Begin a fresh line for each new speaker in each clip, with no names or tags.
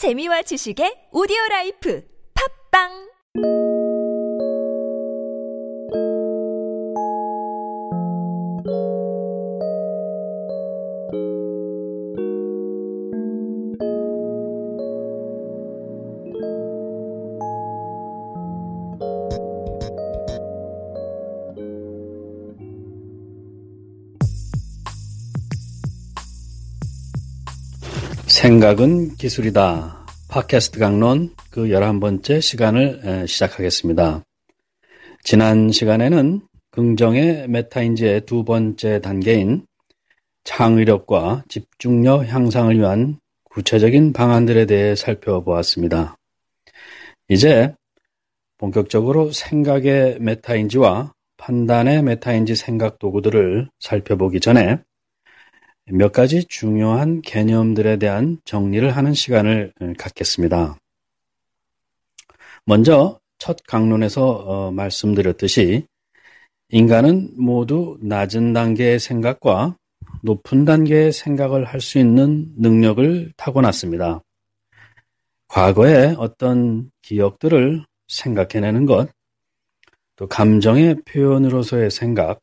재미와 지식의 오디오 라이프. 팝빵
생각은 기술이다. 팟캐스트 강론 그 11번째 시간을 시작하겠습니다. 지난 시간에는 긍정의 메타인지의 두 번째 단계인 창의력과 집중력 향상을 위한 구체적인 방안들에 대해 살펴보았습니다. 이제 본격적으로 생각의 메타인지와 판단의 메타인지 생각 도구들을 살펴보기 전에 몇 가지 중요한 개념들에 대한 정리를 하는 시간을 갖겠습니다. 먼저 첫 강론에서 어, 말씀드렸듯이 인간은 모두 낮은 단계의 생각과 높은 단계의 생각을 할 수 있는 능력을 타고났습니다. 과거의 어떤 기억들을 생각해내는 것, 또 감정의 표현으로서의 생각,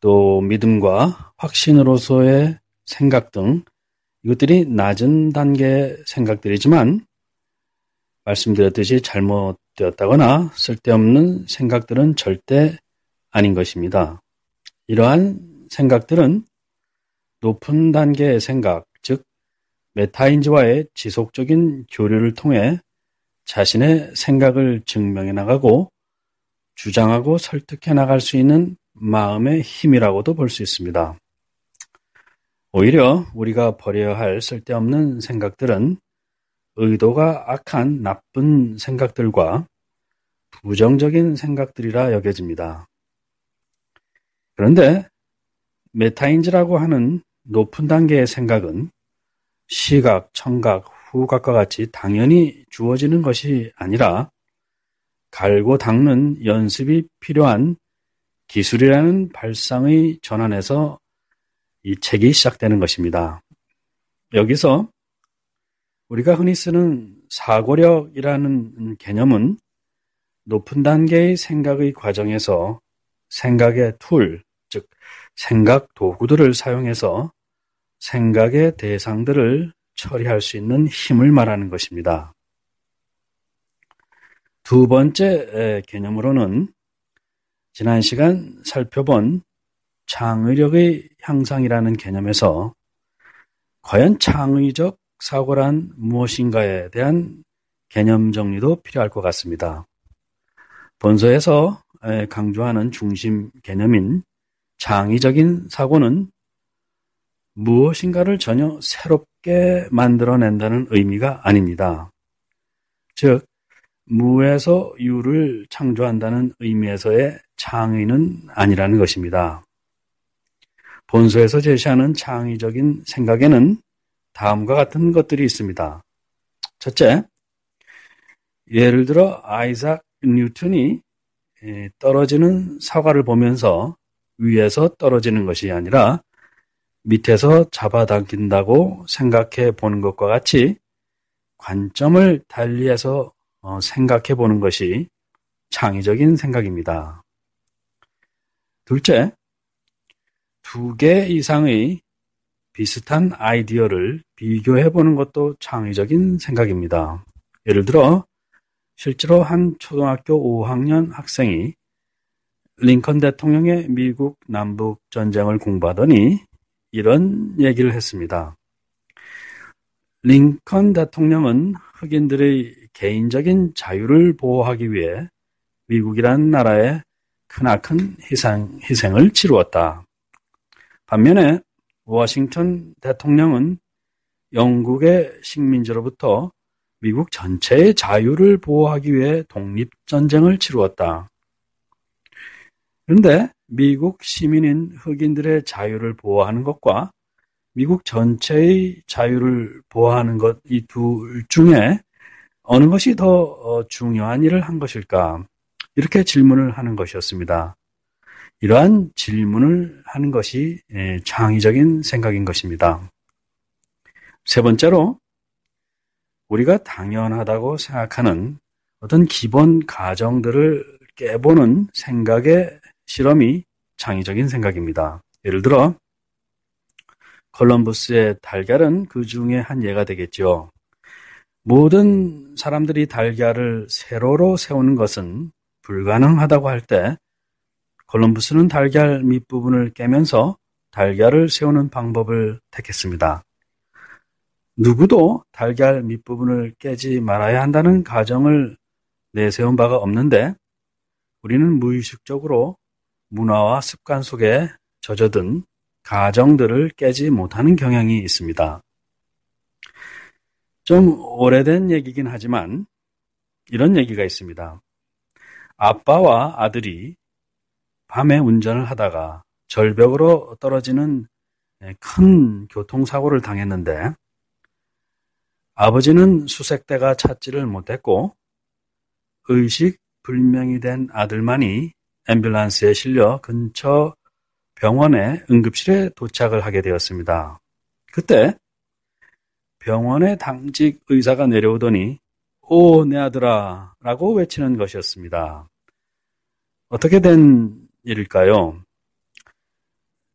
또 믿음과 확신으로서의 생각 등 이것들이 낮은 단계의 생각들이지만 말씀드렸듯이 잘못되었다거나 쓸데없는 생각들은 절대 아닌 것입니다. 이러한 생각들은 높은 단계의 생각, 즉 메타인지와의 지속적인 교류를 통해 자신의 생각을 증명해 나가고 주장하고 설득해 나갈 수 있는 마음의 힘이라고도 볼 수 있습니다. 오히려 우리가 버려야 할 쓸데없는 생각들은 의도가 악한 나쁜 생각들과 부정적인 생각들이라 여겨집니다. 그런데 메타인지라고 하는 높은 단계의 생각은 시각, 청각, 후각과 같이 당연히 주어지는 것이 아니라 갈고 닦는 연습이 필요한 기술이라는 발상의 전환에서 이 책이 시작되는 것입니다. 여기서 우리가 흔히 쓰는 사고력이라는 개념은 높은 단계의 생각의 과정에서 생각의 툴, 즉 생각 도구들을 사용해서 생각의 대상들을 처리할 수 있는 힘을 말하는 것입니다. 두 번째 개념으로는 지난 시간 살펴본 창의력의 향상이라는 개념에서 과연 창의적 사고란 무엇인가에 대한 개념 정리도 필요할 것 같습니다. 본서에서 강조하는 중심 개념인 창의적인 사고는 무엇인가를 전혀 새롭게 만들어낸다는 의미가 아닙니다. 즉, 무에서 유를 창조한다는 의미에서의 창의는 아니라는 것입니다. 본서에서 제시하는 창의적인 생각에는 다음과 같은 것들이 있습니다. 첫째, 예를 들어 아이작 뉴턴이 떨어지는 사과를 보면서 위에서 떨어지는 것이 아니라 밑에서 잡아당긴다고 생각해 보는 것과 같이 관점을 달리해서 어, 생각해 보는 것이 창의적인 생각입니다. 둘째, 두 개 이상의 비슷한 아이디어를 비교해 보는 것도 창의적인 생각입니다. 예를 들어, 실제로 한 초등학교 5학년 학생이 링컨 대통령의 미국 남북 전쟁을 공부하더니 이런 얘기를 했습니다. 링컨 대통령은 흑인들의 개인적인 자유를 보호하기 위해 미국이란 나라에 크나큰 희생, 희생을 치루었다. 반면에 워싱턴 대통령은 영국의 식민지로부터 미국 전체의 자유를 보호하기 위해 독립전쟁을 치루었다. 그런데 미국 시민인 흑인들의 자유를 보호하는 것과 미국 전체의 자유를 보호하는 것 이 둘 중에 어느 것이 더 어, 중요한 일을 한 것일까? 이렇게 질문을 하는 것이었습니다. 이러한 질문을 하는 것이 예, 창의적인 생각인 것입니다. 세 번째로 우리가 당연하다고 생각하는 어떤 기본 가정들을 깨보는 생각의 실험이 창의적인 생각입니다. 예를 들어 콜럼버스의 달걀은 그 중에 한 예가 되겠죠. 모든 사람들이 달걀을 세로로 세우는 것은 불가능하다고 할 때 콜럼버스는 달걀 밑부분을 깨면서 달걀을 세우는 방법을 택했습니다. 누구도 달걀 밑부분을 깨지 말아야 한다는 가정을 내세운 바가 없는데 우리는 무의식적으로 문화와 습관 속에 젖어든 가정들을 깨지 못하는 경향이 있습니다. 좀 오래된 얘기긴 하지만 이런 얘기가 있습니다. 아빠와 아들이 밤에 운전을 하다가 절벽으로 떨어지는 큰 교통사고를 당했는데 아버지는 수색대가 찾지를 못했고 의식 불명이 된 아들만이 앰뷸런스에 실려 근처 병원의 응급실에 도착을 하게 되었습니다. 그때 병원의 당직 의사가 내려오더니 오, 내 아들아 라고 외치는 것이었습니다. 어떻게 된 일일까요?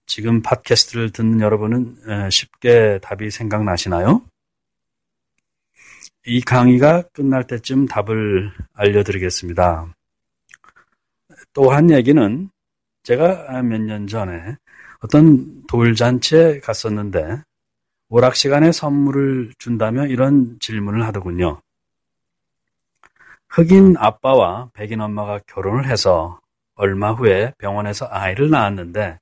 지금 팟캐스트를 듣는 여러분은 쉽게 답이 생각나시나요? 이 강의가 끝날 때쯤 답을 알려드리겠습니다. 또 한 얘기는 제가 몇 년 전에 어떤 돌잔치에 갔었는데 오락 시간에 선물을 준다며 이런 질문을 하더군요. 흑인 아빠와 백인 엄마가 결혼을 해서 얼마 후에 병원에서 아이를 낳았는데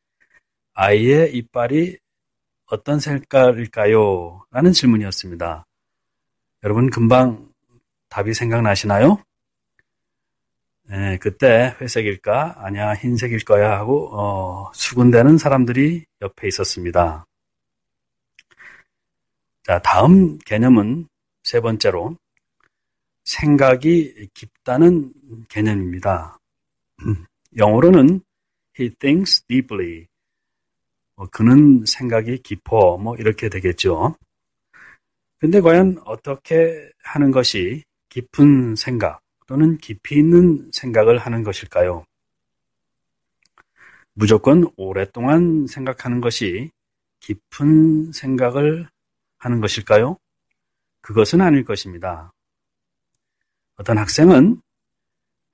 아이의 이빨이 어떤 색깔일까요? 라는 질문이었습니다. 여러분 금방 답이 생각나시나요? 네, 그때 회색일까? 아니야, 흰색일 거야 하고 어, 수군대는 사람들이 옆에 있었습니다. 자, 다음 개념은 세 번째로 생각이 깊다는 개념입니다. 영어로는 he thinks deeply. 뭐, 그는 생각이 깊어. 뭐 이렇게 되겠죠. 근데 과연 어떻게 하는 것이 깊은 생각 또는 깊이 있는 생각을 하는 것일까요? 무조건 오랫동안 생각하는 것이 깊은 생각을 하는 것일까요? 그것은 아닐 것입니다. 어떤 학생은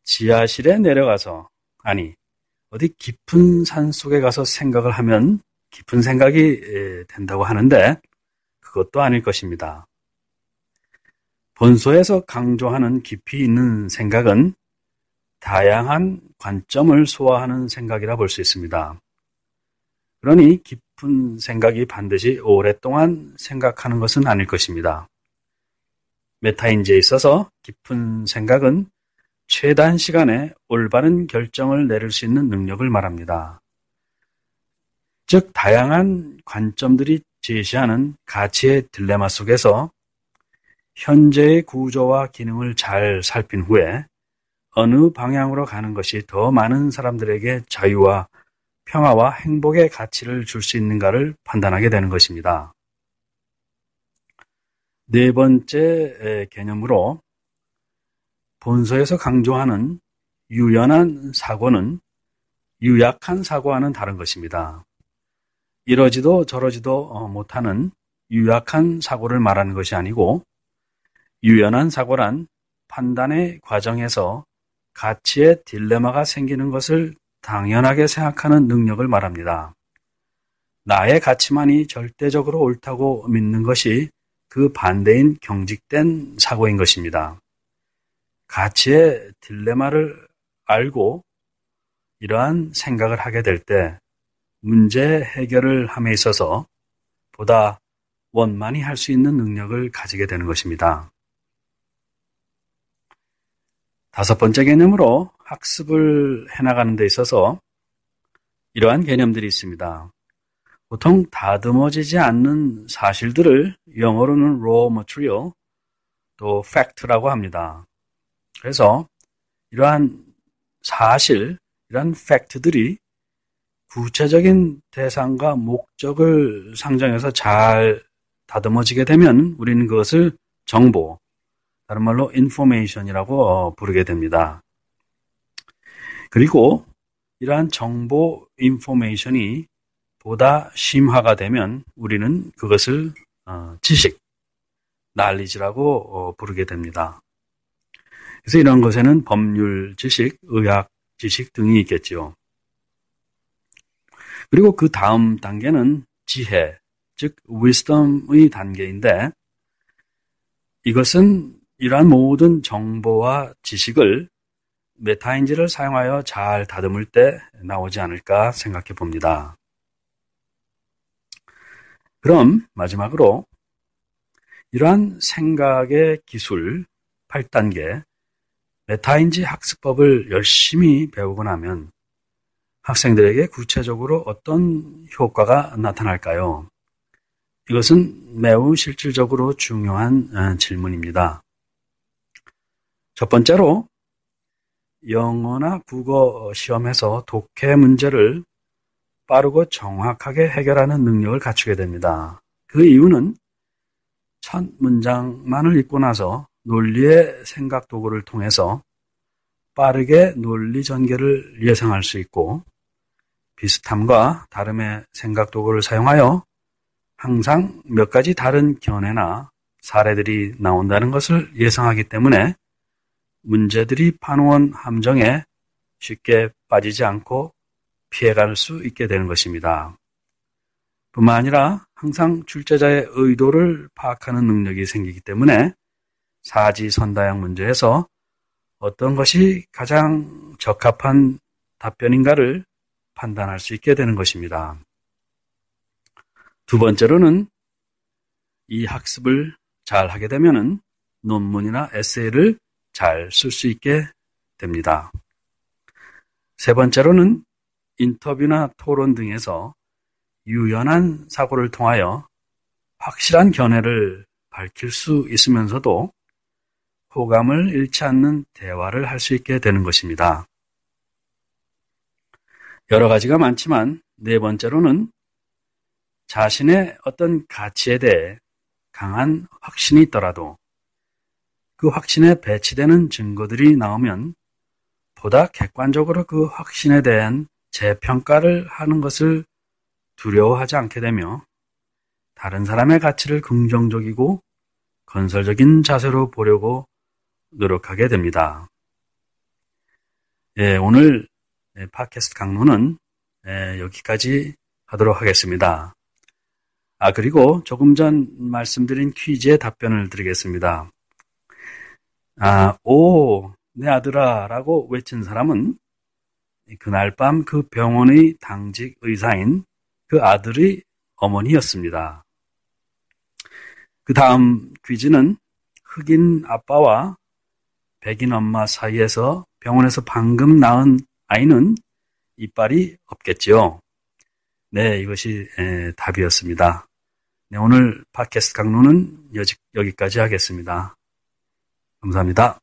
지하실에 내려가서, 아니, 어디 깊은 산 속에 가서 생각을 하면 깊은 생각이 된다고 하는데, 그것도 아닐 것입니다. 본소에서 강조하는 깊이 있는 생각은 다양한 관점을 소화하는 생각이라 볼 수 있습니다. 그러니 깊은 생각이 반드시 오랫동안 생각하는 것은 아닐 것입니다. 메타인지에 있어서 깊은 생각은 최단 시간에 올바른 결정을 내릴 수 있는 능력을 말합니다. 즉, 다양한 관점들이 제시하는 가치의 딜레마 속에서 현재의 구조와 기능을 잘 살핀 후에 어느 방향으로 가는 것이 더 많은 사람들에게 자유와 평화와 행복의 가치를 줄 수 있는가를 판단하게 되는 것입니다. 네 번째 개념으로 본서에서 강조하는 유연한 사고는 유약한 사고와는 다른 것입니다. 이러지도 저러지도 어, 못하는 유약한 사고를 말하는 것이 아니고 유연한 사고란 판단의 과정에서 가치의 딜레마가 생기는 것을 당연하게 생각하는 능력을 말합니다. 나의 가치만이 절대적으로 옳다고 믿는 것이 그 반대인 경직된 사고인 것입니다. 가치의 딜레마를 알고 이러한 생각을 하게 될 때 문제 해결을 함에 있어서 보다 원만히 할 수 있는 능력을 가지게 되는 것입니다. 다섯 번째 개념으로 학습을 해나가는 데 있어서 이러한 개념들이 있습니다. 보통 다듬어지지 않는 사실들을 영어로는 raw material, 또 fact라고 합니다. 그래서 이러한 사실, 이러한 팩트들이 구체적인 대상과 목적을 상정해서 잘 다듬어지게 되면 우리는 그것을 정보 다른 말로 information이라고 어, 부르게 됩니다. 그리고 이러한 정보 information이 보다 심화가 되면 우리는 그것을 어, 지식, knowledge라고 어, 부르게 됩니다. 그래서 이런 것에는 법률 지식, 의학 지식 등이 있겠지요. 그리고 그 다음 단계는 지혜, 즉 wisdom의 단계인데 이것은 이러한 모든 정보와 지식을 메타인지를 사용하여 잘 다듬을 때 나오지 않을까 생각해 봅니다. 그럼 마지막으로 이러한 생각의 기술 8단계 메타인지 학습법을 열심히 배우고 나면 학생들에게 구체적으로 어떤 효과가 나타날까요? 이것은 매우 실질적으로 중요한 어, 질문입니다. 첫 번째로 영어나 국어 시험에서 독해 문제를 빠르고 정확하게 해결하는 능력을 갖추게 됩니다. 그 이유는 첫 문장만을 읽고 나서 논리의 생각 도구를 통해서 빠르게 논리 전개를 예상할 수 있고 비슷함과 다름의 생각 도구를 사용하여 항상 몇 가지 다른 견해나 사례들이 나온다는 것을 예상하기 때문에 문제들이 파놓은 함정에 쉽게 빠지지 않고 피해갈 수 있게 되는 것입니다. 뿐만 아니라 항상 출제자의 의도를 파악하는 능력이 생기기 때문에 사지선다형 문제에서 어떤 것이 가장 적합한 답변인가를 판단할 수 있게 되는 것입니다. 두 번째로는 이 학습을 잘 하게 되면은 논문이나 에세이를 잘 쓸 수 있게 됩니다. 세 번째로는 인터뷰나 토론 등에서 유연한 사고를 통하여 확실한 견해를 밝힐 수 있으면서도 호감을 잃지 않는 대화를 할 수 있게 되는 것입니다. 여러 가지가 많지만 네 번째로는 자신의 어떤 가치에 대해 강한 확신이 있더라도 그 확신에 배치되는 증거들이 나오면 보다 객관적으로 그 확신에 대한 재평가를 하는 것을 두려워하지 않게 되며 다른 사람의 가치를 긍정적이고 건설적인 자세로 보려고 노력하게 됩니다. 예, 오늘 팟캐스트 강론은 예, 여기까지 하도록 하겠습니다. 아, 그리고 조금 전 말씀드린 퀴즈의 답변을 드리겠습니다. 아, 오, 내 아들아 라고 외친 사람은 그날 밤 그 병원의 당직 의사인 그 아들의 어머니였습니다. 그 다음 퀴즈는 흑인 아빠와 백인 엄마 사이에서 병원에서 방금 낳은 아이는 이빨이 없겠지요. 네, 이것이 에, 답이었습니다. 네, 오늘 팟캐스트 강론은 여기까지 하겠습니다. 감사합니다.